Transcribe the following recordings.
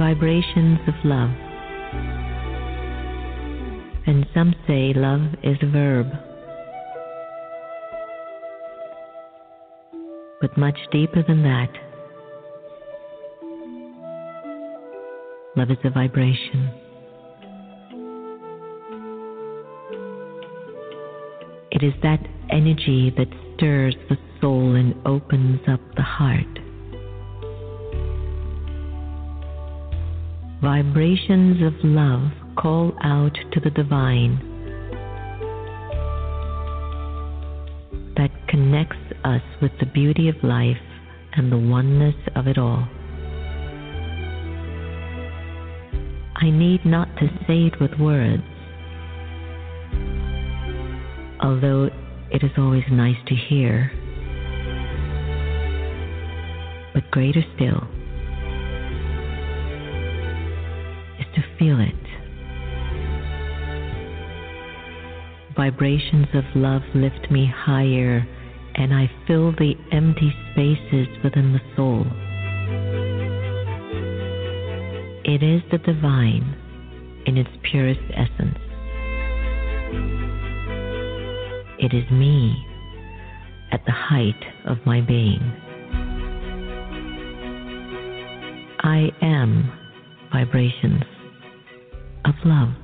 Vibrations of love. And some say love is a verb. But much deeper than that, love is a vibration. It is that energy that stirs the soul and opens up the heart. Vibrations of love call out to the divine that connects us with the beauty of life and the oneness of it all. I need not to say it with words, although it is always nice to hear. But greater still, feel it. Vibrations of love lift me higher, and I fill the empty spaces within the soul. It is the divine in its purest essence. It is me at the height of my being. I am vibrations love.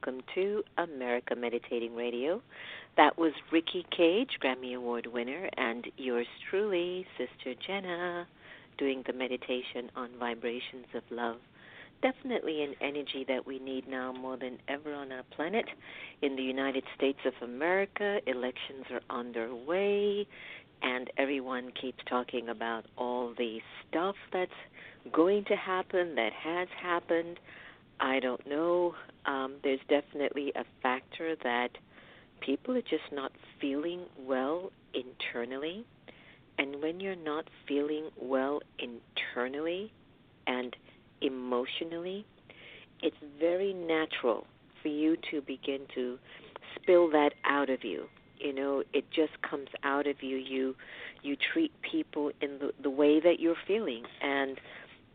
Welcome to America Meditating Radio. That was Ricky Kej, Grammy Award winner, and yours truly, Sister Jenna, doing the meditation on vibrations of love. Definitely an energy that we need now more than ever on our planet. In the United States of America, elections are underway, and everyone keeps talking about all the stuff that's going to happen, that has happened. I don't know. Um, there's definitely a factor that people are just not feeling well internally. And when you're not feeling well internally and emotionally, it's very natural for you to begin to spill that out of you. You know, it just comes out of you. You you treat people in the the way that you're feeling and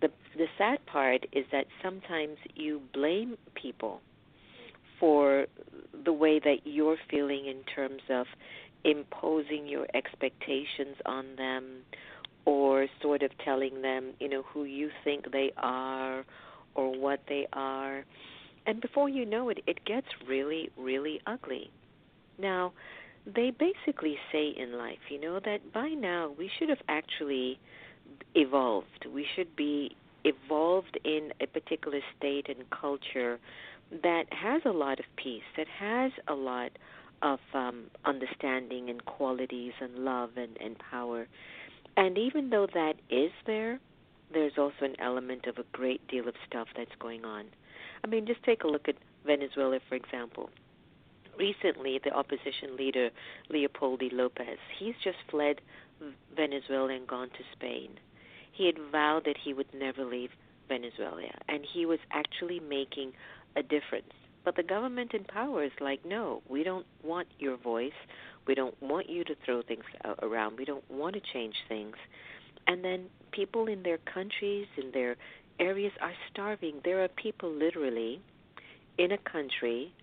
the the sad part is that sometimes you blame people for the way that you're feeling in terms of imposing your expectations on them or sort of telling them, you know, who you think they are or what they are. And before you know it, it gets really, really ugly. Now, they basically say in life, you know, that by now we should have actually evolved. We should be evolved in a particular state and culture that has a lot of peace, that has a lot of um, understanding and qualities and love and, and power. And even though that is there, there's also an element of a great deal of stuff that's going on. I mean, just take a look at Venezuela, for example. Recently, the opposition leader, Leopoldo Lopez, he's just fled Venezuela and gone to Spain. He had vowed that he would never leave Venezuela, and he was actually making a difference. But the government in power is like, no, we don't want your voice. We don't want you to throw things around. We don't want to change things. And then people in their countries, in their areas, are starving. There are people literally in a country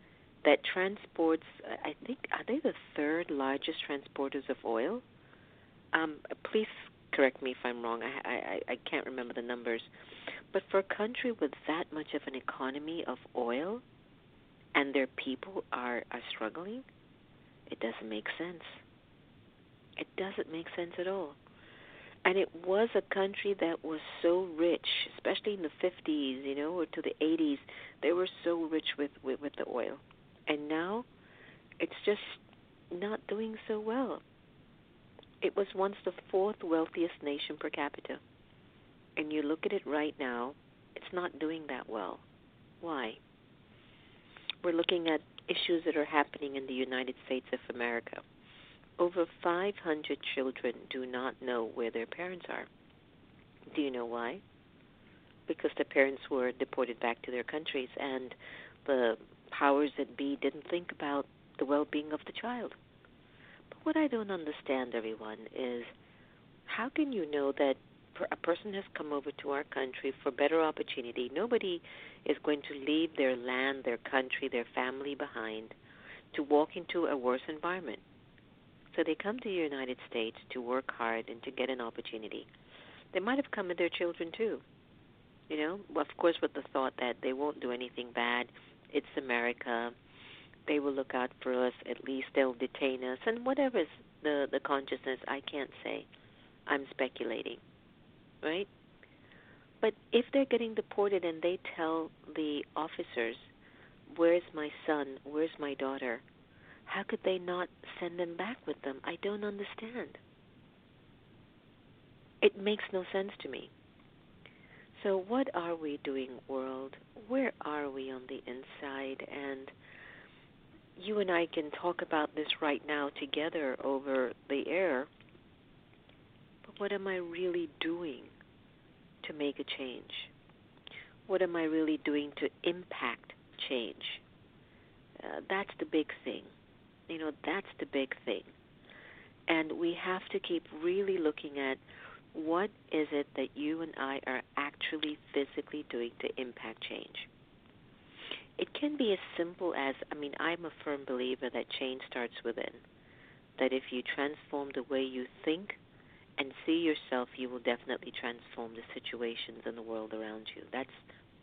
that transports, I think, are they the third largest transporters of oil? Um, please correct me if I'm wrong. I, I I can't remember the numbers, but for a country with that much of an economy of oil, and their people are are struggling, it doesn't make sense. It doesn't make sense at all. And it was a country that was so rich, especially in the 50s, you know, or to the 80s. They were so rich with, with, with the oil. And now it's just not doing so well. It was once the fourth wealthiest nation per capita. And you look at it right now, it's not doing that well. Why? We're looking at issues that are happening in the United States of America. Over 500 children do not know where their parents are. Do you know why? Because the parents were deported back to their countries and the powers that be didn't think about the well being of the child what I don't understand, everyone, is how can you know that a person has come over to our country for better opportunity? Nobody is going to leave their land, their country, their family behind to walk into a worse environment. So they come to the United States to work hard and to get an opportunity. They might have come with their children too. You know, of course, with the thought that they won't do anything bad. It's America they will look out for us. At least they'll detain us, and whatever's the the consciousness, I can't say. I'm speculating, right? But if they're getting deported and they tell the officers, "Where's my son? Where's my daughter?" How could they not send them back with them? I don't understand. It makes no sense to me. So, what are we doing, world? Where are we on the inside? And you and I can talk about this right now together over the air, but what am I really doing to make a change? What am I really doing to impact change? Uh, that's the big thing. You know, that's the big thing. And we have to keep really looking at what is it that you and I are actually physically doing to impact change it can be as simple as I mean, I'm a firm believer that change starts within. That if you transform the way you think and see yourself, you will definitely transform the situations in the world around you. That's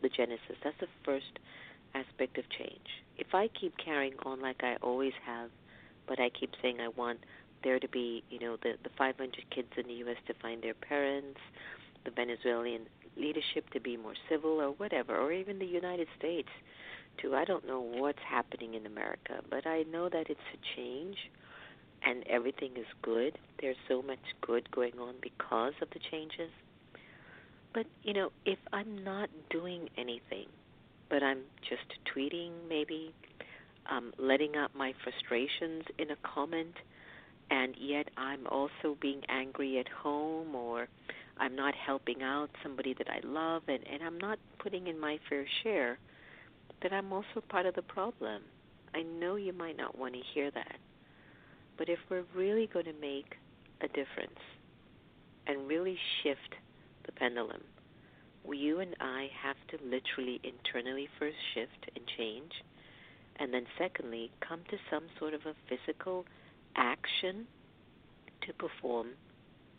the genesis. That's the first aspect of change. If I keep carrying on like I always have, but I keep saying I want there to be, you know, the the 500 kids in the U.S. to find their parents, the Venezuelan leadership to be more civil or whatever, or even the United States to I don't know what's happening in America, but I know that it's a change and everything is good. There's so much good going on because of the changes. But, you know, if I'm not doing anything, but I'm just tweeting maybe, um, letting out my frustrations in a comment, and yet I'm also being angry at home or I'm not helping out somebody that I love and, and I'm not putting in my fair share, that I'm also part of the problem. I know you might not want to hear that. But if we're really going to make a difference and really shift the pendulum, you and I have to literally internally first shift and change, and then secondly, come to some sort of a physical action to perform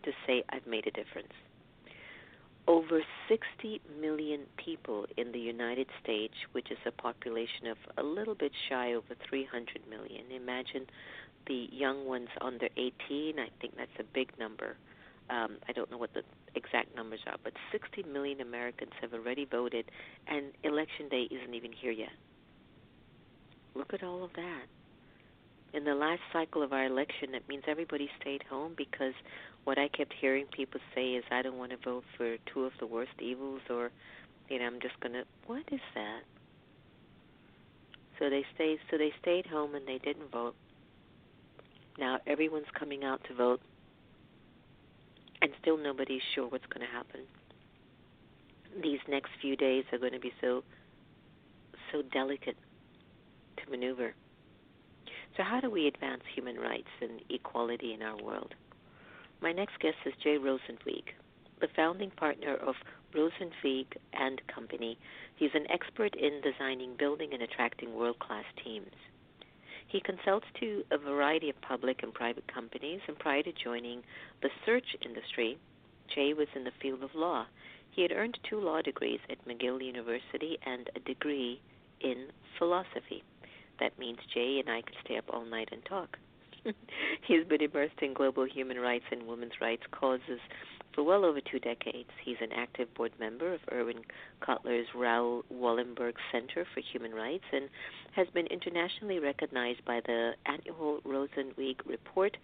to say, I've made a difference. Over 60 million people in the United States, which is a population of a little bit shy over 300 million. Imagine the young ones under 18. I think that's a big number. Um, I don't know what the exact numbers are, but 60 million Americans have already voted, and election day isn't even here yet. Look at all of that in the last cycle of our election, it means everybody stayed home because what I kept hearing people say is, I don't want to vote for two of the worst evils, or, you know, I'm just going to. What is that? So they stayed. So they stayed home and they didn't vote. Now everyone's coming out to vote, and still nobody's sure what's going to happen. These next few days are going to be so, so delicate to maneuver so, how do we advance human rights and equality in our world? My next guest is Jay Rosenzweig, the founding partner of Rosenzweig and Company. He's an expert in designing, building, and attracting world class teams. He consults to a variety of public and private companies, and prior to joining the search industry, Jay was in the field of law. He had earned two law degrees at McGill University and a degree in philosophy that means Jay and I could stay up all night and talk. He's been immersed in global human rights and women's rights causes for well over two decades. He's an active board member of Irwin Cotler's Raoul Wallenberg Center for Human Rights and has been internationally recognized by the annual Rosenzweig Report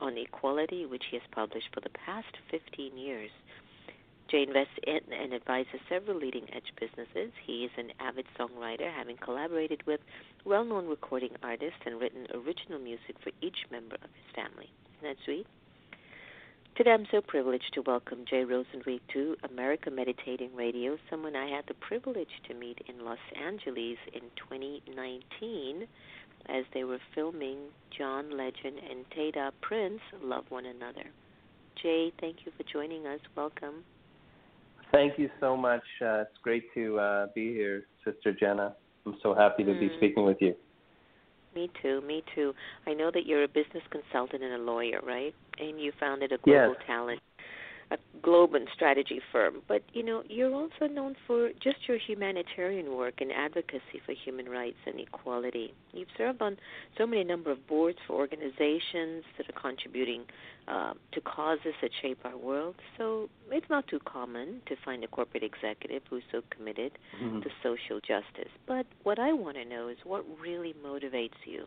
on Equality, which he has published for the past 15 years. Jay invests in and advises several leading edge businesses. He is an avid songwriter, having collaborated with well known recording artists and written original music for each member of his family. Isn't that sweet? Today I'm so privileged to welcome Jay Rosenzweig to America Meditating Radio, someone I had the privilege to meet in Los Angeles in 2019 as they were filming John Legend and Teda Prince Love One Another. Jay, thank you for joining us. Welcome. Thank you so much. Uh, it's great to uh, be here, Sister Jenna. I'm so happy to mm. be speaking with you. Me too, me too. I know that you're a business consultant and a lawyer, right? And you founded a global yes. talent a Globin strategy firm, but you know you're also known for just your humanitarian work and advocacy for human rights and equality. You've served on so many number of boards for organizations that are contributing uh, to causes that shape our world. So it's not too common to find a corporate executive who's so committed mm-hmm. to social justice. But what I want to know is what really motivates you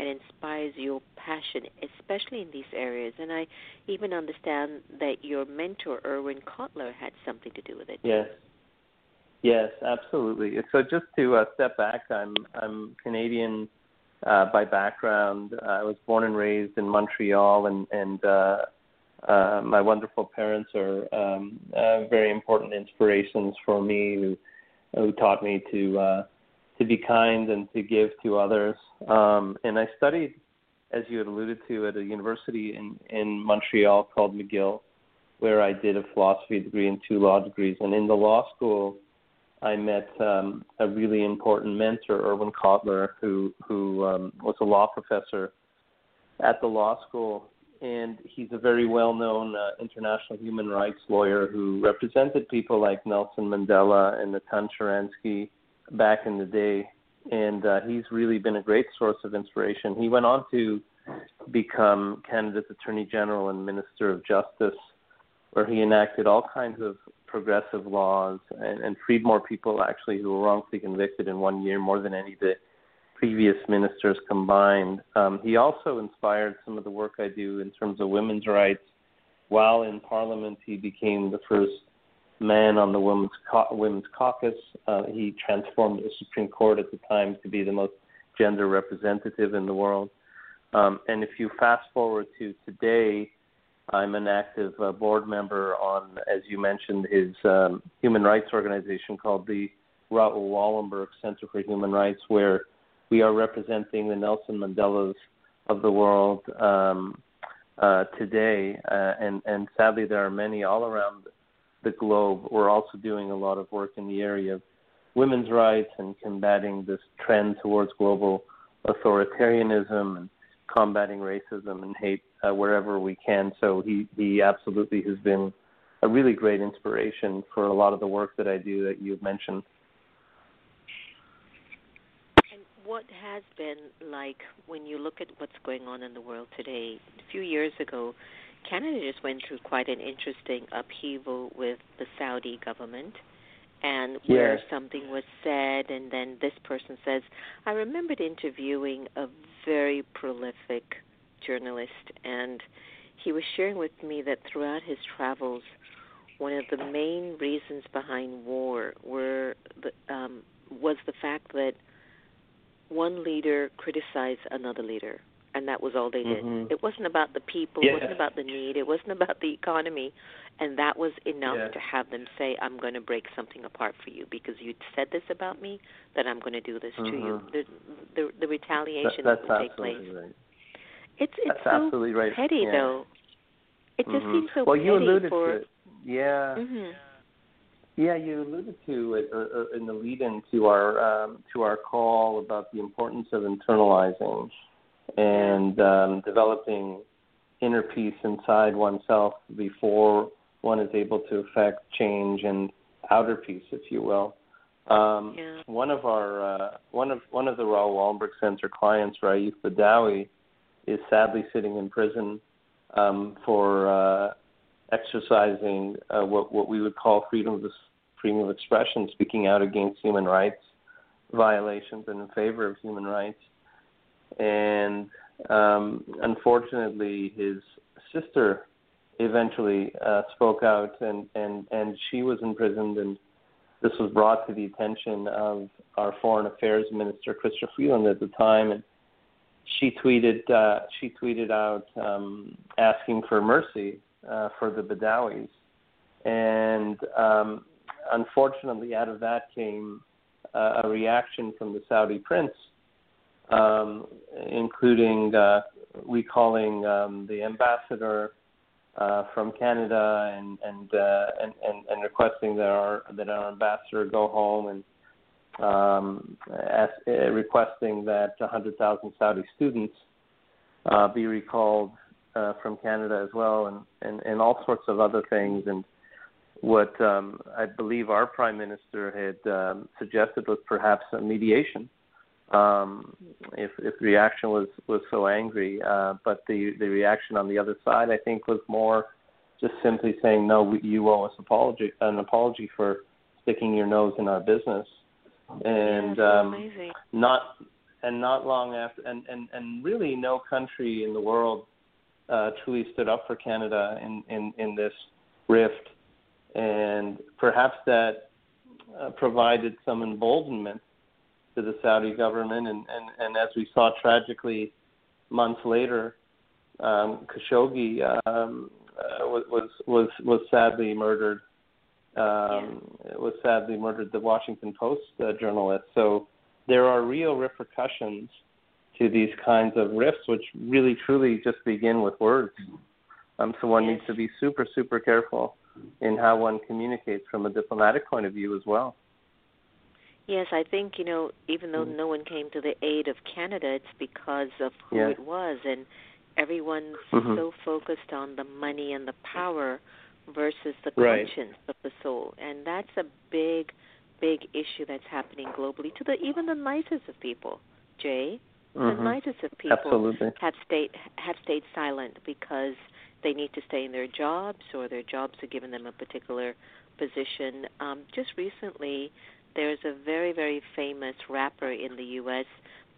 and inspires your passion, especially in these areas. And I even understand that your mentor, Irwin Cotler, had something to do with it. Yes. Yes, absolutely. So just to uh, step back, I'm I'm Canadian uh, by background. I was born and raised in Montreal, and and uh, uh, my wonderful parents are um, uh, very important inspirations for me, who who taught me to uh, to be kind and to give to others. Um, and I studied, as you had alluded to, at a university in, in Montreal called McGill, where I did a philosophy degree and two law degrees. And in the law school, I met um, a really important mentor, Irwin Cotler, who who um, was a law professor at the law school, and he's a very well-known uh, international human rights lawyer who represented people like Nelson Mandela and Natan Sharansky back in the day, and uh, he's really been a great source of inspiration. He went on to become Canada's Attorney General and Minister of Justice, where he enacted all kinds of progressive laws and, and freed more people actually who were wrongfully convicted in one year more than any of the previous ministers combined. Um, he also inspired some of the work I do in terms of women's rights. While in Parliament, he became the first man on the women's women's caucus. Uh, he transformed the Supreme Court at the time to be the most gender representative in the world. Um, and if you fast forward to today, I'm an active uh, board member on, as you mentioned, his um, human rights organization called the Raoul Wallenberg Center for Human Rights, where we are representing the Nelson Mandelas of the world um, uh, today. Uh, and, and sadly, there are many all around the globe. We're also doing a lot of work in the area of women's rights and combating this trend towards global authoritarianism and combating racism and hate uh, wherever we can. So he he absolutely has been a really great inspiration for a lot of the work that I do that you've mentioned. And what has been like when you look at what's going on in the world today? A few years ago, Canada just went through quite an interesting upheaval with the Saudi government and where yes. something was said and then this person says i remembered interviewing a very prolific journalist and he was sharing with me that throughout his travels one of the main reasons behind war were the, um, was the fact that one leader criticized another leader and that was all they did. Mm-hmm. It wasn't about the people, yes. it wasn't about the need, it wasn't about the economy, and that was enough yes. to have them say, "I'm going to break something apart for you because you said this about me, that I'm going to do this mm-hmm. to you." The the, the retaliation that, that would take place. Right. It's it's that's so absolutely right. petty yeah. though. It just mm-hmm. seems so well, petty you alluded for. To it. Yeah. Mm-hmm. Yeah, you alluded to it uh, uh, in the lead-in to our um, to our call about the importance of internalizing and um, developing inner peace inside oneself before one is able to affect change and outer peace, if you will. Um, yeah. One of our uh, one of one of the Raoul Wallenberg Center clients, Raif Badawi, is sadly sitting in prison um, for uh, exercising uh, what what we would call freedom of freedom of expression, speaking out against human rights violations and in favor of human rights and um, unfortunately, his sister eventually uh, spoke out, and and and she was imprisoned, and this was brought to the attention of our foreign affairs minister, Chrystia Freeland, at the time, and she tweeted uh, she tweeted out um, asking for mercy uh, for the Badawis, and um, unfortunately, out of that came uh, a reaction from the Saudi prince um, including uh, recalling um, the ambassador uh, from Canada and and, uh, and and and requesting that our that our ambassador go home and um, uh, requesting that 100,000 Saudi students uh, be recalled uh, from Canada as well, and, and and all sorts of other things. And what um, I believe our prime minister had um, suggested was perhaps a mediation um, if if the reaction was was so angry. Uh, but the the reaction on the other side, I think, was more just simply saying, no, you owe us apology an apology for sticking your nose in our business, and yeah, um, not and not long after, and and and really no country in the world uh, truly stood up for Canada in in in this rift, and perhaps that uh, provided some emboldenment to the Saudi government, and, and, and as we saw tragically months later, um, Khashoggi um, uh, was was was sadly murdered. Um. Was sadly murdered. The Washington Post uh, journalist. So there are real repercussions to these kinds of rifts, which really truly just begin with words. Um, so one needs to be super super careful in how one communicates from a diplomatic point of view as well. Yes, I think you know, even though mm. no one came to the aid of Canada, it's because of who yeah. it was, and everyone's mm-hmm. so focused on the money and the power versus the right. conscience of the soul, and that's a big big issue that's happening globally to the even the nicest of people. Jay, mm-hmm. the nicest of people Absolutely. have stayed have stayed silent because they need to stay in their jobs or their jobs are giving them a particular position. Um, just recently, there's a very very famous rapper in the U.S.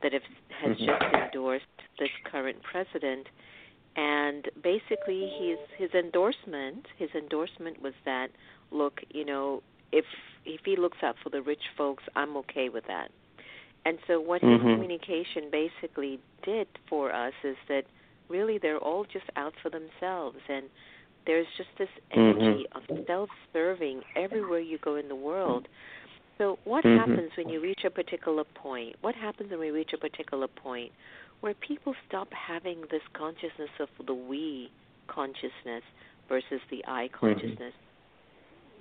that have, has mm-hmm. just endorsed this current president and basically his his endorsement his endorsement was that look you know if if he looks out for the rich folks i'm okay with that and so what mm-hmm. his communication basically did for us is that really they're all just out for themselves and there's just this energy mm-hmm. of self-serving everywhere you go in the world so what mm-hmm. happens when you reach a particular point what happens when we reach a particular point where people stop having this consciousness of the we consciousness versus the I mm-hmm. consciousness.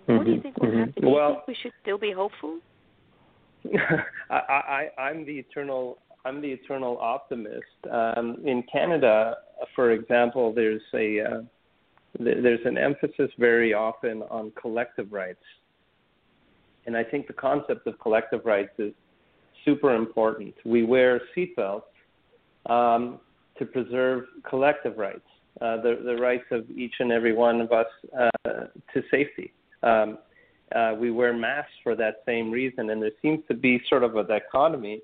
Mm-hmm. What do you think will mm-hmm. happen? Do you well, think we should still be hopeful? I, I, I'm the eternal I'm the eternal optimist. Um, in Canada, for example, there's a uh, there's an emphasis very often on collective rights, and I think the concept of collective rights is super important. We wear seatbelts um, to preserve collective rights, uh, the, the rights of each and every one of us uh, to safety. Um, uh, we wear masks for that same reason, and there seems to be sort of a dichotomy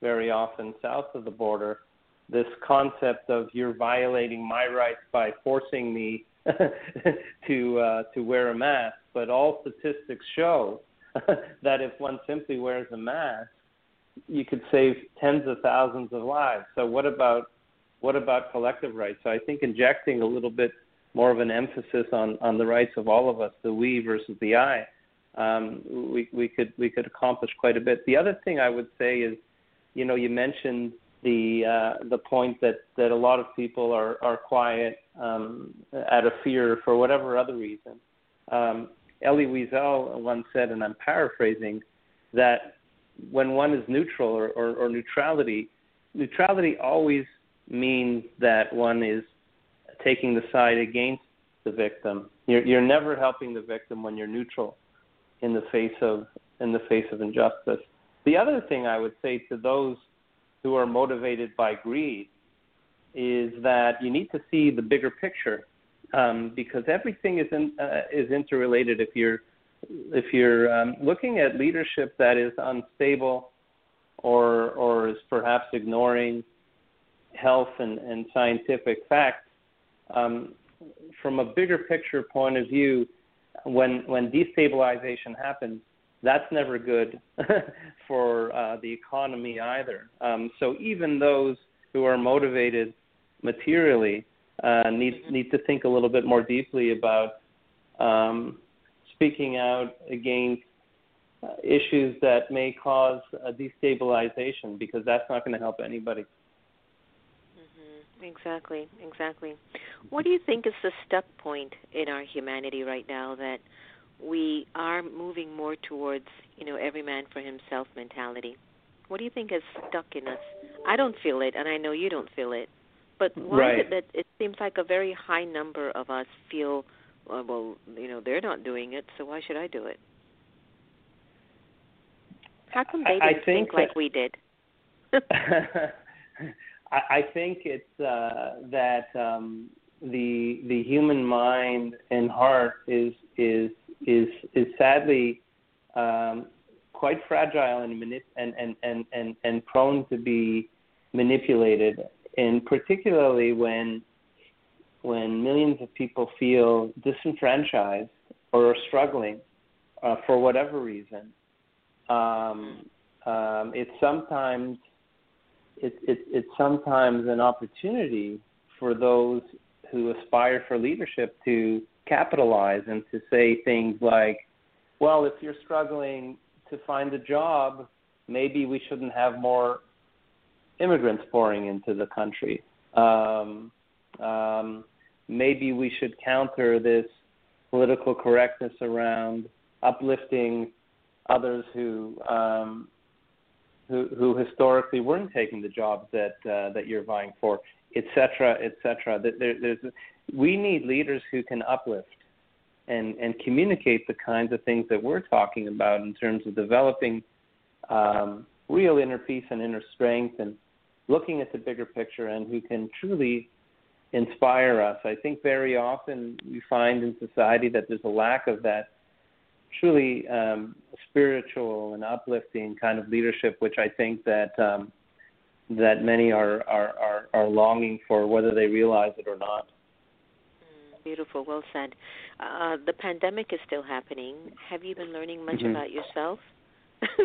very often south of the border. This concept of you're violating my rights by forcing me to uh, to wear a mask, but all statistics show that if one simply wears a mask, you could save tens of thousands of lives. So what about what about collective rights? So I think injecting a little bit more of an emphasis on on the rights of all of us, the we versus the I, um, we we could we could accomplish quite a bit. The other thing I would say is, you know, you mentioned the uh, the point that that a lot of people are are quiet um, out of fear for whatever other reason. Um, Elie Wiesel once said, and I'm paraphrasing, that when one is neutral or, or, or neutrality, neutrality always means that one is taking the side against the victim. You're, you're never helping the victim when you're neutral in the face of in the face of injustice. The other thing I would say to those who are motivated by greed is that you need to see the bigger picture um, because everything is in, uh, is interrelated. If you're if you're um, looking at leadership that is unstable or or is perhaps ignoring health and, and scientific facts, um, from a bigger picture point of view, when when destabilization happens, that's never good for uh, the economy either. Um, so even those who are motivated materially uh, need need to think a little bit more deeply about um, speaking out against uh, issues that may cause a destabilization because that's not going to help anybody. Mm-hmm. Exactly, exactly. What do you think is the stuck point in our humanity right now that we are moving more towards, you know, every man for himself mentality? What do you think is stuck in us? I don't feel it, and I know you don't feel it. But why right. is it that it seems like a very high number of us feel well, well, you know, they're not doing it, so why should I do it? How come they didn't I think, think like we did? I think it's uh, that um, the the human mind and heart is is is is sadly um, quite fragile and, manip- and, and, and, and, and prone to be manipulated, and particularly when when millions of people feel disenfranchised or are struggling uh, for whatever reason, um, um, it's sometimes it, it, it's sometimes an opportunity for those who aspire for leadership to capitalize and to say things like, "Well, if you're struggling to find a job, maybe we shouldn't have more immigrants pouring into the country." Um, um, maybe we should counter this political correctness around uplifting others who um, who, who historically weren't taking the jobs that uh, that you're vying for, et cetera, et cetera. There, there's, we need leaders who can uplift and and communicate the kinds of things that we're talking about in terms of developing um, real inner peace and inner strength and looking at the bigger picture and who can truly inspire us. I think very often we find in society that there's a lack of that truly um, spiritual and uplifting kind of leadership, which I think that um, that many are, are are are longing for, whether they realize it or not. Mm, beautiful, well said. Uh, the pandemic is still happening. Have you been learning much mm-hmm. about yourself?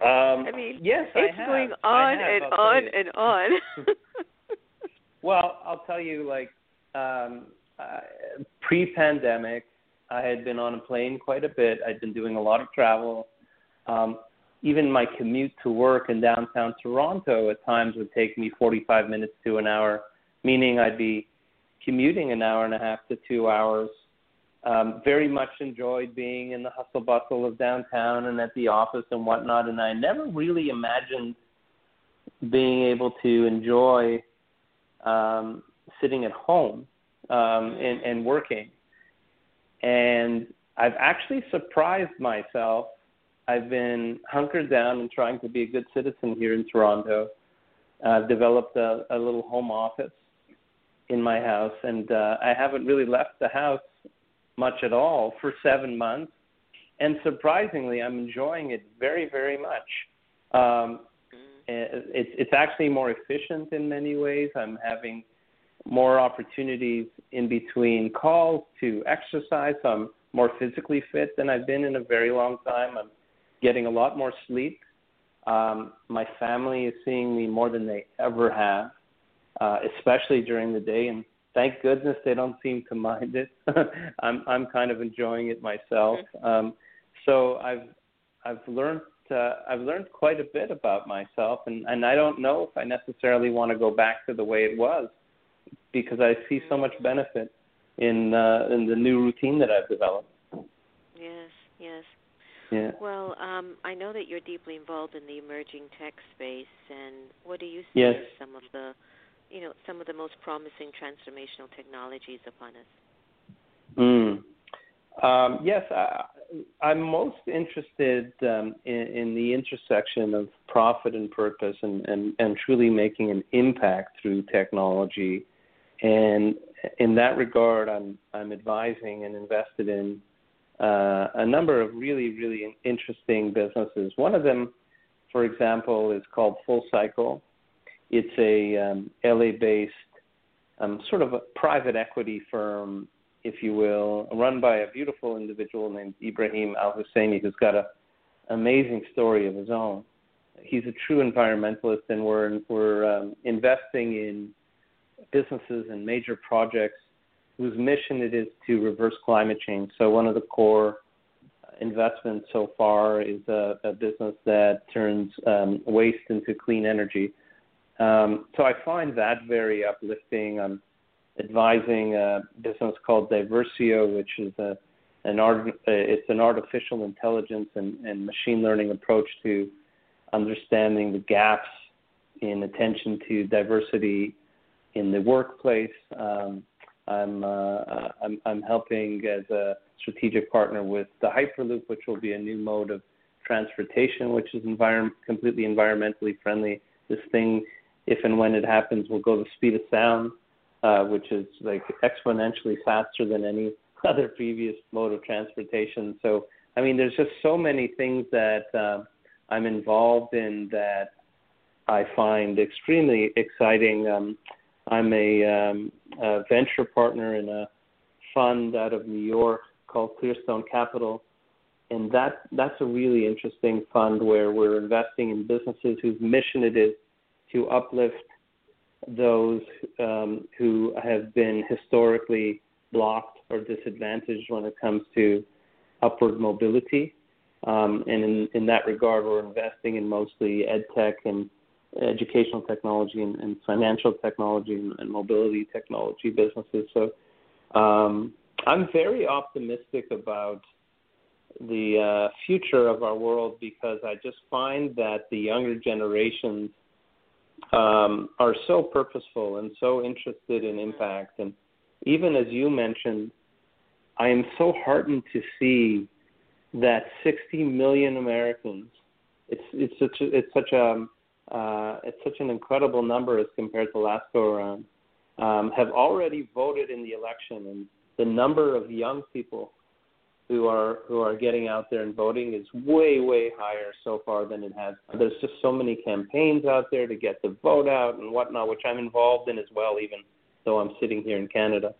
Um, I mean, yes, it's going on and on and on. well, I'll tell you, like um, uh, pre-pandemic, I had been on a plane quite a bit. I'd been doing a lot of travel. Um, even my commute to work in downtown Toronto at times would take me 45 minutes to an hour, meaning I'd be commuting an hour and a half to two hours um, very much enjoyed being in the hustle bustle of downtown and at the office and whatnot. And I never really imagined being able to enjoy um, sitting at home um, and, and working. And I've actually surprised myself. I've been hunkered down and trying to be a good citizen here in Toronto. I've developed a, a little home office in my house, and uh, I haven't really left the house much at all for seven months, and surprisingly, I'm enjoying it very, very much. Um, it's it's actually more efficient in many ways. I'm having more opportunities in between calls to exercise. I'm more physically fit than I've been in a very long time. I'm getting a lot more sleep. Um, my family is seeing me more than they ever have, uh, especially during the day. And thank goodness they don't seem to mind it. I'm I'm kind of enjoying it myself. Um, so I've I've learned uh, I've learned quite a bit about myself, and and I don't know if I necessarily want to go back to the way it was, because I see so much mm-hmm. benefit in uh, in the new routine that I've developed. Yes, yes. Yeah. Well, um, I know that you're deeply involved in the emerging tech space, and what do you see yes. as some of the you know some of the most promising transformational technologies upon us? Mm. Um, yes, I, am most interested um, in, in, the intersection of profit and purpose, and, and, and truly making an impact through technology. And in that regard, I'm I'm advising and invested in uh, a number of really really interesting businesses. One of them, for example, is called Full Cycle it's a um, LA-based um, sort of a private equity firm, if you will, run by a beautiful individual named Ibrahim Al Husseini, who's got an amazing story of his own. He's a true environmentalist, and we're we're um, investing in businesses and major projects whose mission it is to reverse climate change. So one of the core investments so far is a, a business that turns um, waste into clean energy. Um, so I find that very uplifting. I'm advising a business called Diversio, which is a an art, it's an artificial intelligence and, and machine learning approach to understanding the gaps in attention to diversity in the workplace. Um, I'm, uh, I'm, I'm helping as a strategic partner with the Hyperloop, which will be a new mode of transportation, which is environment, completely environmentally friendly. This thing if and when it happens, will go the speed of sound, uh, which is like exponentially faster than any other previous mode of transportation. So, I mean, there's just so many things that uh, I'm involved in that I find extremely exciting. Um, I'm a, um, a venture partner in a fund out of New York called Clearstone Capital, and that that's a really interesting fund where we're investing in businesses whose mission it is to uplift those um, who have been historically blocked or disadvantaged when it comes to upward mobility. Um, and in, in that regard, we're investing in mostly ed tech and educational technology and, and financial technology and, and, mobility technology businesses. So um, I'm very optimistic about the uh, future of our world because I just find that the younger generations um, are so purposeful and so interested in impact. And even as you mentioned, I am so heartened to see that 60 million Americans. It's it's such a, it's such a uh, it's such an incredible number as compared to last go around. Um, have already voted in the election, and the number of young people who are who are getting out there and voting is way way higher so far than it has. There's just so many campaigns out there to get the vote out and whatnot, which I'm involved in as well, even though I'm sitting here in Canada.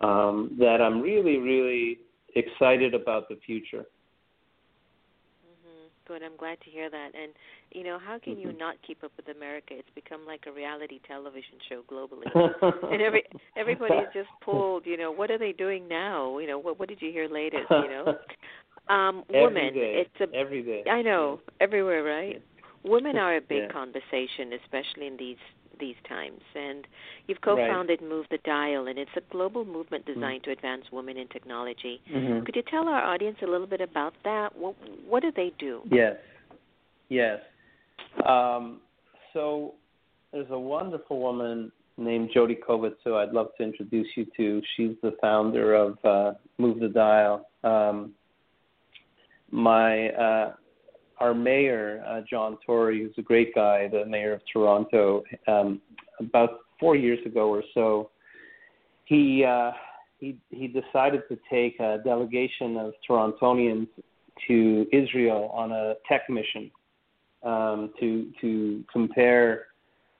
Um, that I'm really really excited about the future. Mm-hmm. Good. I'm glad to hear that. And you know, how can mm-hmm. you not keep up with America? It's become like a reality television show globally, and every everybody's just pulled. You know, what are they doing now? You know, what what did you hear latest? You know, um, women. It's a every day. I know yes. everywhere, right? Yes. Women are a big yeah. conversation, especially in these these times. And you've co-founded right. Move the Dial, and it's a global movement designed mm-hmm. to advance women in technology. Mm-hmm. Could you tell our audience a little bit about that? What what do they do? Yes, yes. Um, so there's a wonderful woman named Jodi Kovitz who I'd love to introduce you to. She's the founder of uh, Move the Dial. Um, my uh, our mayor uh, John Tory, who's a great guy, the mayor of Toronto, um, about four years ago or so, he uh, he he decided to take a delegation of Torontonians to Israel on a tech mission um, to to compare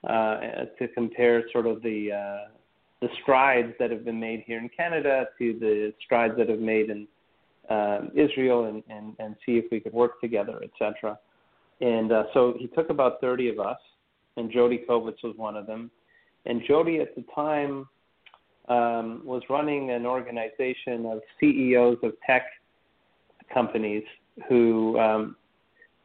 uh, to compare sort of the uh, the strides that have been made here in Canada to the strides that have made in um, Israel and, and, and see if we could work together, etc. And uh, so he took about 30 of us, and Jodi Kovitz was one of them. And Jodi at the time um, was running an organization of CEOs of tech companies who um,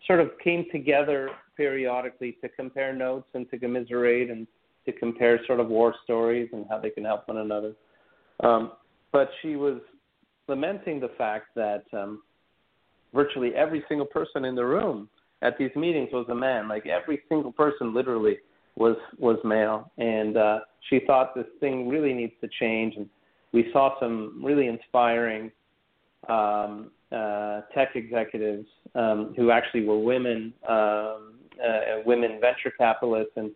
sort of came together periodically to compare notes and to commiserate and to compare sort of war stories and how they can help one another. Um, but she was lamenting the fact that um, virtually every single person in the room at these meetings was a man. Like every single person, literally, was was male, and uh, she thought this thing really needs to change. And we saw some really inspiring um, uh, tech executives um, who actually were women, um, uh, women venture capitalists, and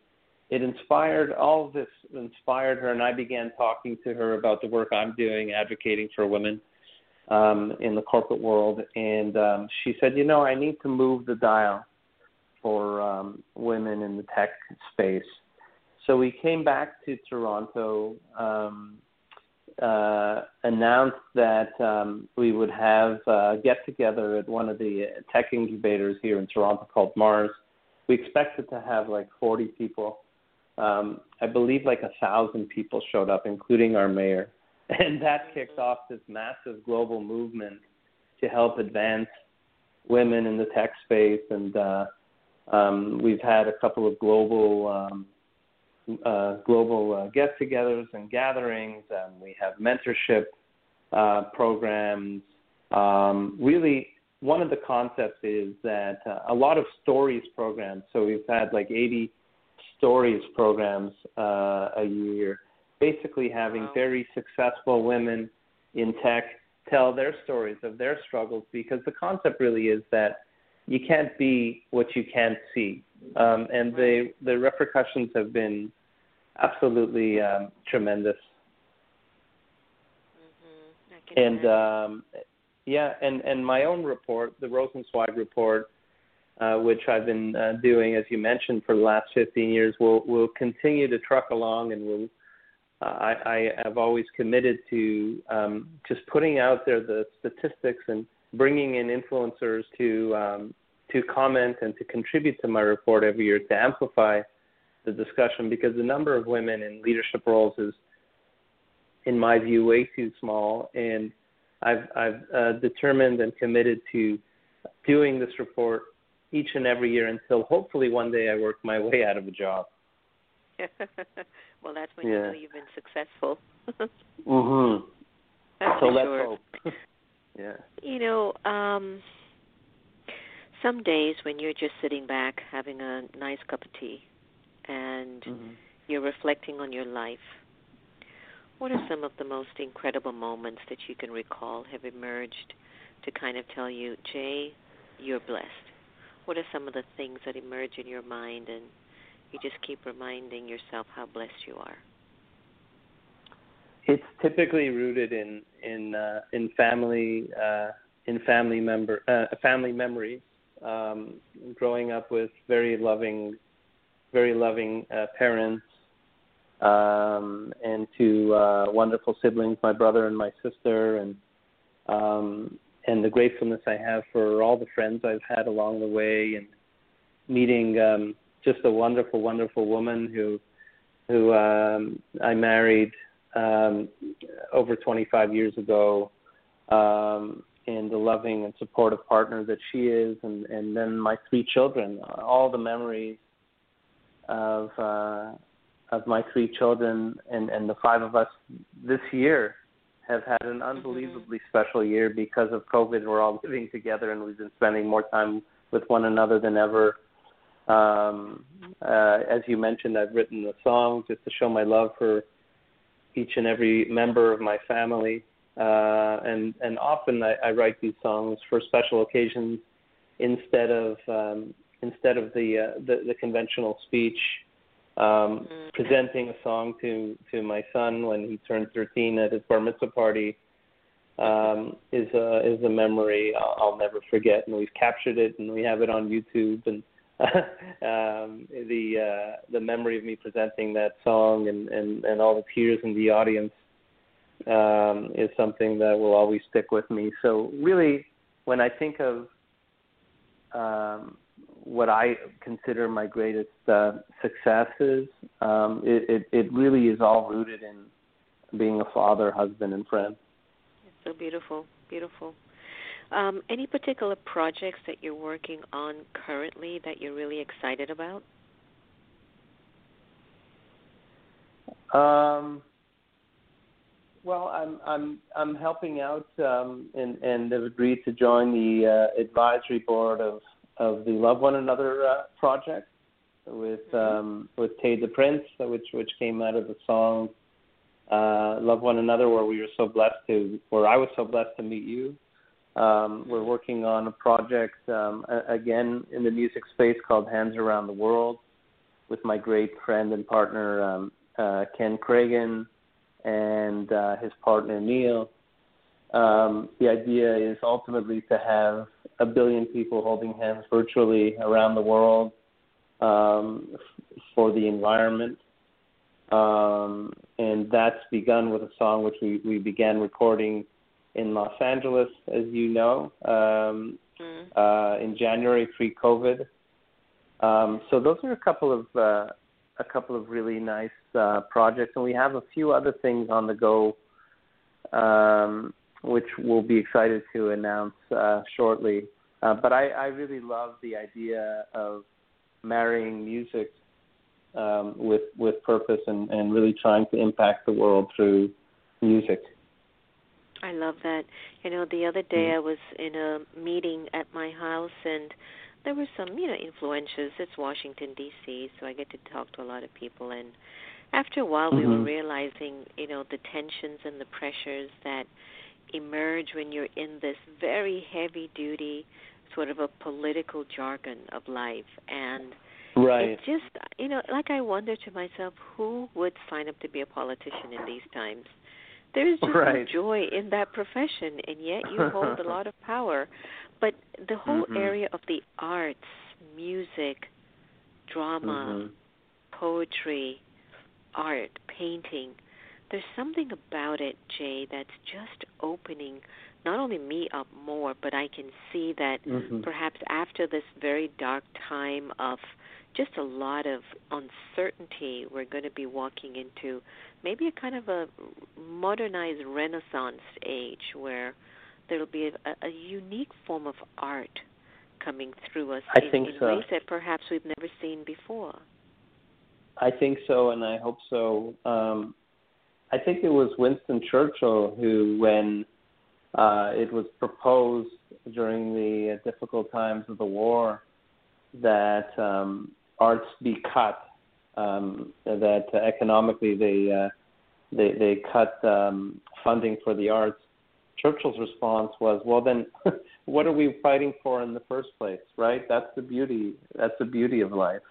it inspired all of this inspired her, and I began talking to her about the work I'm doing, advocating for women um, in the corporate world, and um, she said, you know, I need to move the dial for um, women in the tech space. So we came back to Toronto um, uh, announced that um, we would have a get together at one of the tech incubators here in Toronto called Mars. We expected to have like 40 people. Um, I believe like a thousand people showed up, including our mayor, and that kicked off this massive global movement to help advance women in the tech space. And uh, um, we've had a couple of global um, uh, global uh, get-togethers and gatherings. we have mentorship uh, programs. Um, really, one of the concepts is that uh, a lot of stories programs. So we've had like 80 stories programs uh, a year, basically having wow. very successful women in tech tell their stories of their struggles because the concept really is that you can't be what you can't see. Um, and the the repercussions have been absolutely um, tremendous. Mm-hmm. And um, yeah, and and my own report, the Rosenzweig report, uh, which I've been uh, doing, as you mentioned, for the last 15 years, will will continue to truck along, and will. Uh, I, I have always committed to um, just putting out there the statistics and bringing in influencers to um, to comment and to contribute to my report every year to amplify the discussion because the number of women in leadership roles is, in my view, way too small. And I've, I've uh, determined and committed to doing this report each and every year until hopefully one day I work my way out of a job. well, that's when yeah. you know you've been successful. Mm mhm. That's so let's sure. hope. yeah. You know, um some days when you're just sitting back having a nice cup of tea and mm-hmm. you're reflecting on your life, What are some of the most incredible moments that you can recall have emerged to kind of tell you, Jay, you're blessed? What are some of the things that emerge in your mind and you just keep reminding yourself how blessed you are? It's typically rooted in in uh, in family uh, in family member uh, family memories. Um, growing up with very loving, very loving uh, parents, um, and to uh, wonderful siblings, my brother and my sister, and um, and the gratefulness I have for all the friends I've had along the way, and meeting um, just a wonderful, wonderful woman who who um, I married um, over 25 years ago, um, and the loving and supportive partner that she is, and and then my three children, all the memories of uh, of my three children and and the five of us this year have had an mm-hmm. unbelievably mm-hmm. special year because of COVID. We're all living together and we've been spending more time with one another than ever. Um, uh, as you mentioned, I've written a song just to show my love for each and every member of my family. Uh, and and often I, I write these songs for special occasions instead of um, instead of the, uh, the the conventional speech um, mm-hmm. presenting a song to to my son when he turned 13 at his bar mitzvah party um, is a is a memory I'll, I'll never forget, and we've captured it and we have it on YouTube and. um, the uh, the memory of me presenting that song and, and, and all the tears in the audience um, is something that will always stick with me. So really, when I think of um, what I consider my greatest uh, successes. Um, it, it, it really is all rooted in being a father, husband, and friend. It's so beautiful, beautiful. Um, any particular projects that you're working on currently that you're really excited about? Um, well, I'm I'm I'm helping out um, and and have agreed to join the uh, advisory board of of the Love One Another uh, project with mm-hmm. um, with Tay the Prince, which which came out of the song uh, "Love One Another," where we were so blessed to, where I was so blessed to meet you. Um, we're working on a project um, again in the music space called Hands Around the World with my great friend and partner um, uh, Ken Kragen and uh, his partner Neil. Um, the idea is ultimately to have a billion people holding hands virtually around the world um, for the environment. Um, and that's begun with a song which we, we began recording in Los Angeles, as you know, um, mm. uh, in January pre-COVID. Um, so those are a couple of uh, a couple of really nice uh, projects, and we have a few other things on the go um, which we'll be excited to announce uh, shortly. Uh, but I, I really love the idea of marrying music um, with with purpose and, and really trying to impact the world through music. I love that. You know, the other day mm-hmm. I was in a meeting at my house and there were some, you know, influentials. It's Washington D.C., so I get to talk to a lot of people and after a while mm-hmm. we were mm-hmm. realizing, you know, the tensions and the pressures that emerge when you're in this very heavy duty sort of a political jargon of life and right it just you know like i wonder to myself who would sign up to be a politician in these times there is just right. no joy in that profession and yet you hold a lot of power but the whole mm-hmm. area of the arts music drama mm-hmm. poetry art painting there's something about it, Jay, that's just opening not only me up more, but I can see that mm-hmm. perhaps after this very dark time of just a lot of uncertainty, we're going to be walking into maybe a kind of a modernized Renaissance age where there'll be a, a unique form of art coming through us I in, think in so. ways that perhaps we've never seen before. I think so, and I hope so. Um, I think it was Winston Churchill who, when uh, it was proposed during the uh, difficult times of the war, that um, arts be cut, um, that uh, economically they uh, they they cut um, funding for the arts, Churchill's response was, "Well, then, what are we fighting for in the first place? Right? That's the beauty. That's the beauty of life."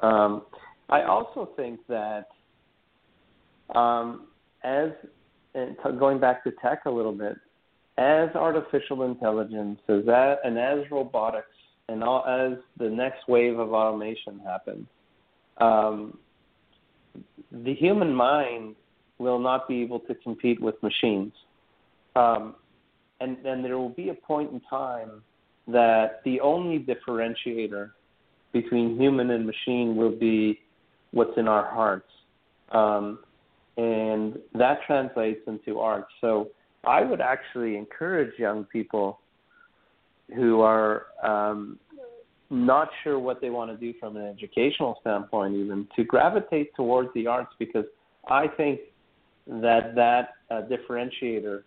Um, I also think that um, as and going back to tech a little bit, as artificial intelligence, as that, and as robotics, and all, as the next wave of automation happens, um, the human mind will not be able to compete with machines. Um, and then there will be a point in time that the only differentiator between human and machine will be what's in our hearts. Um, and that translates into art. So I would actually encourage young people who are um, not sure what they want to do from an educational standpoint, even to gravitate towards the arts because I think that that uh, differentiator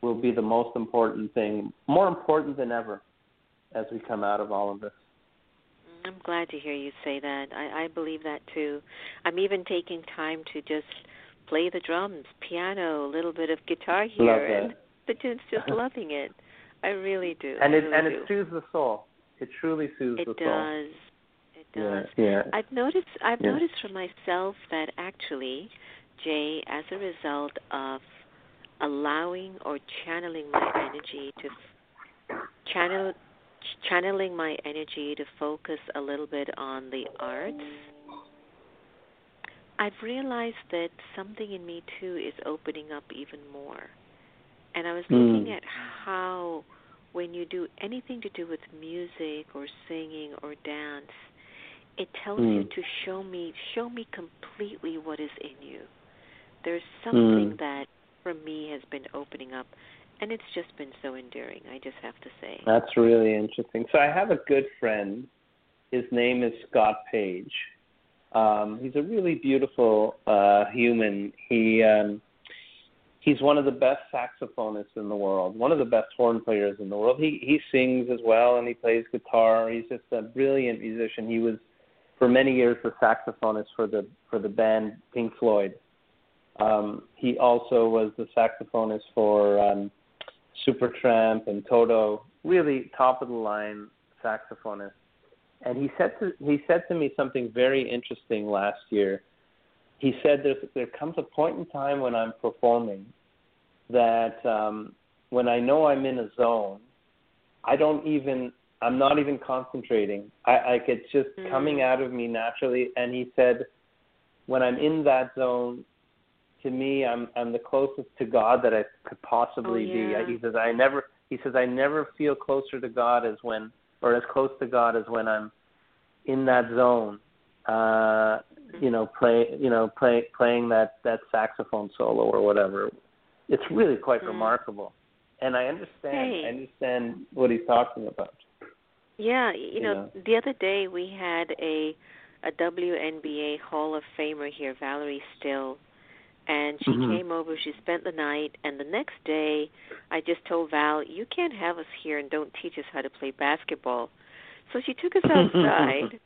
will be the most important thing, more important than ever, as we come out of all of this. I'm glad to hear you say that. I, I believe that too. I'm even taking time to just play the drums, piano, a little bit of guitar here, and the tune's just loving it. I really do. And it really and do. it soothes the soul. It truly soothes it the does. soul. It does. It yeah, does. yeah. I've noticed. I've yeah. noticed for myself that actually, Jay, as a result of allowing or channeling my energy to channel channeling my energy to focus a little bit on the arts I've realized that something in me too is opening up even more. And I was looking mm. at how when you do anything to do with music or singing or dance, it tells mm. you to show me show me completely what is in you. There's something mm. that for me has been opening up and it's just been so endearing, I just have to say. That's really interesting. So I have a good friend. His name is Scott Page um, he's a really beautiful uh, human. He um, he's one of the best saxophonists in the world, one of the best horn players in the world. He he sings as well and he plays guitar. He's just a brilliant musician. He was for many years the saxophonist for the for the band Pink Floyd. Um, he also was the saxophonist for um, Supertramp and Toto. Really top of the line saxophonist and he said to he said to me something very interesting last year. He said there there comes a point in time when I'm performing that um, when I know I'm in a zone, I don't even I'm not even concentrating. I like it's just mm. coming out of me naturally. And he said, when I'm in that zone, to me, I'm I'm the closest to God that I could possibly oh, yeah. be. He says I never. He says I never feel closer to God as when or as close to God as when I'm in that zone. Uh, you know, play you know play playing that that saxophone solo or whatever. It's really quite mm. remarkable, and I understand. Hey. I understand what he's talking about. Yeah, you, you know, know, the other day we had a a WNBA Hall of Famer here, Valerie Still, and she mm-hmm. came over. She spent the night, and the next day, I just told Val, "You can't have us here and don't teach us how to play basketball." So she took us outside,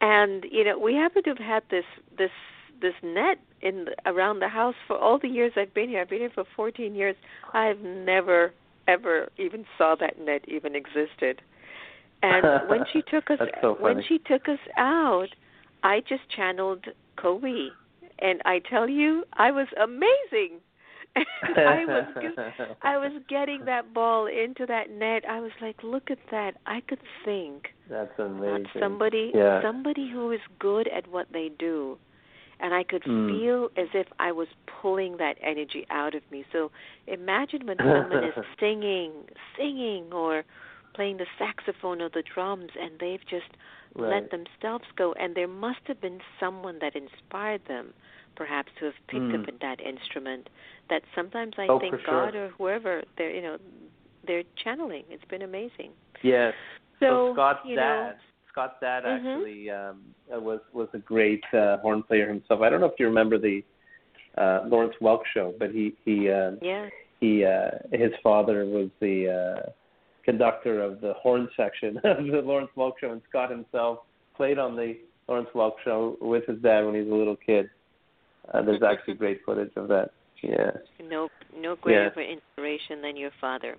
and you know, we happen to have had this this this net in around the house for all the years I've been here. I've been here for 14 years. I've never ever even saw that net even existed. And when she took us so when she took us out, I just channeled Kobe and I tell you, I was amazing. I was I was getting that ball into that net. I was like, look at that. I could think. That's amazing. Somebody yeah. somebody who is good at what they do. And I could mm. feel as if I was pulling that energy out of me. So imagine when someone is singing, singing or playing the saxophone or the drums and they've just right. let themselves go and there must have been someone that inspired them perhaps to have picked mm. up in that instrument that sometimes I oh, think sure. God or whoever they're you know they're channeling. It's been amazing. Yes. So, so Scott's you dad know, Scott's dad mm-hmm. actually um was was a great uh, horn player himself. I don't know if you remember the uh Lawrence Welk show, but he he uh yeah. he uh his father was the uh conductor of the horn section of the Lawrence Welk show and Scott himself played on the Lawrence Welk show with his dad when he was a little kid. Uh, there's actually great footage of that. Yes. No, no greater an inspiration than your father.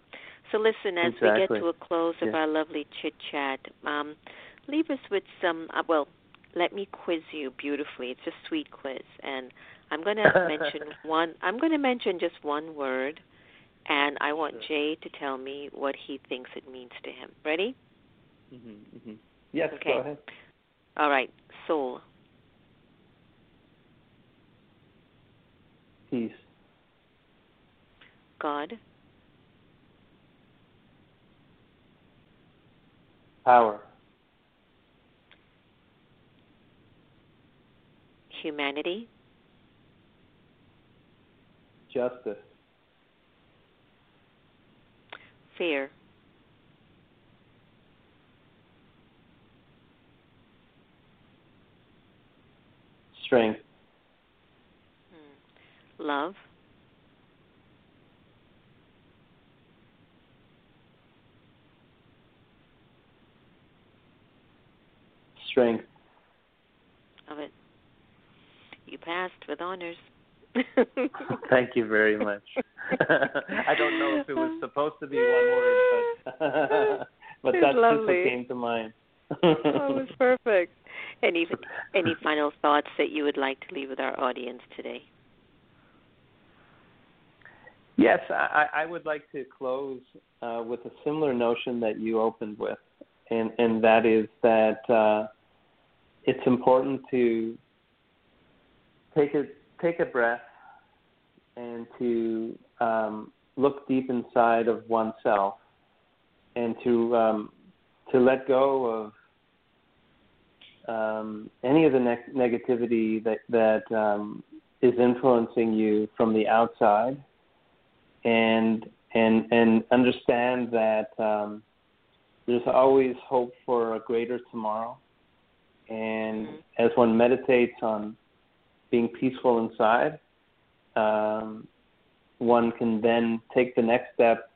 So listen, as exactly. we get to a close of yes. our lovely chit chat, um, leave us with some. Uh, well, let me quiz you beautifully. It's a sweet quiz, and I'm going to mention one. I'm going to mention just one word, and I want Jay to tell me what he thinks it means to him. Ready? Mm-hmm, mm-hmm. Yes. Okay. Go ahead. All right. Soul. Peace. God. Power. Humanity. Justice. Fear. Strength. Hmm. Love. Strength. Of it. You passed with honors. Thank you very much. I don't know if it was supposed to be one word, but but that's lovely. just what came to mind. oh, it was perfect. Any any final thoughts that you would like to leave with our audience today? Yes, I, I would like to close uh, with a similar notion that you opened with, and and that is that uh, it's important to take a take a breath and to um, look deep inside of oneself and to um, to let go of um, any of the ne- negativity that that um, is influencing you from the outside, and and and understand that um, there's always hope for a greater tomorrow. And Mhm. as one meditates on being peaceful inside, um, one can then take the next step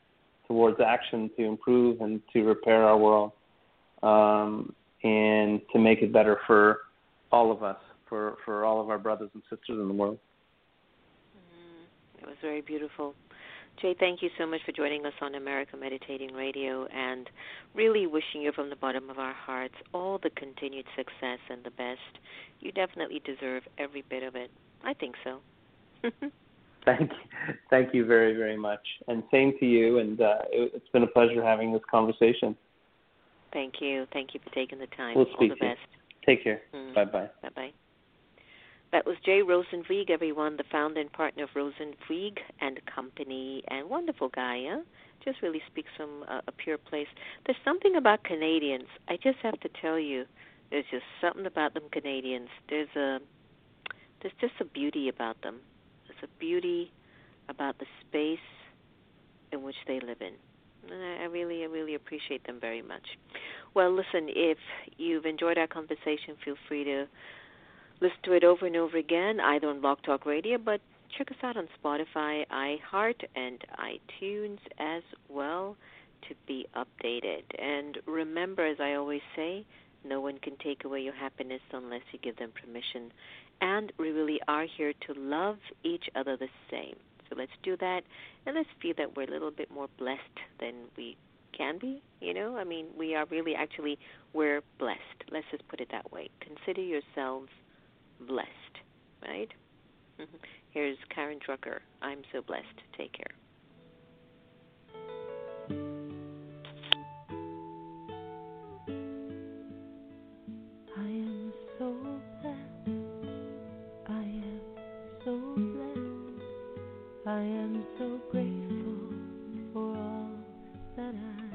towards action to improve and to repair our world um, and to make it better for all of us, for, for all of our brothers and sisters in the world. Mm, it was very beautiful. Jay, thank you so much for joining us on America Meditating Radio and really wishing you from the bottom of our hearts all the continued success and the best. You definitely deserve every bit of it. I think so. Thank you, thank you very, very much, and same to you. And uh, it, it's been a pleasure having this conversation. Thank you. Thank you for taking the time. We'll all speak the to you. best. Take care. Mm. Bye bye. Bye bye. That was Jay Rosenzweig, everyone, the founder and partner of Rosenzweig and Company, and wonderful guy, huh? Just really speaks from a, a pure place. There's something about Canadians. I just have to tell you, there's just something about them Canadians. There's a there's just a beauty about them. There's a beauty about the space in which they live in. And I, I really, I really appreciate them very much. Well, listen, if you've enjoyed our conversation, feel free to listen to it over and over again, either on Blog Talk Radio, but check us out on Spotify, iHeart, and iTunes as well to be updated. And remember, as I always say, no one can take away your happiness unless you give them permission. And we really are here to love each other the same. So let's do that, and let's feel that we're a little bit more blessed than we can be. You know, I mean, we are really actually we're blessed. Let's just put it that way. Consider yourselves blessed, right? Mm-hmm. Here's Karen Drucker. I'm so blessed. Take care. I am so blessed. I am so blessed. I am so grateful for all that I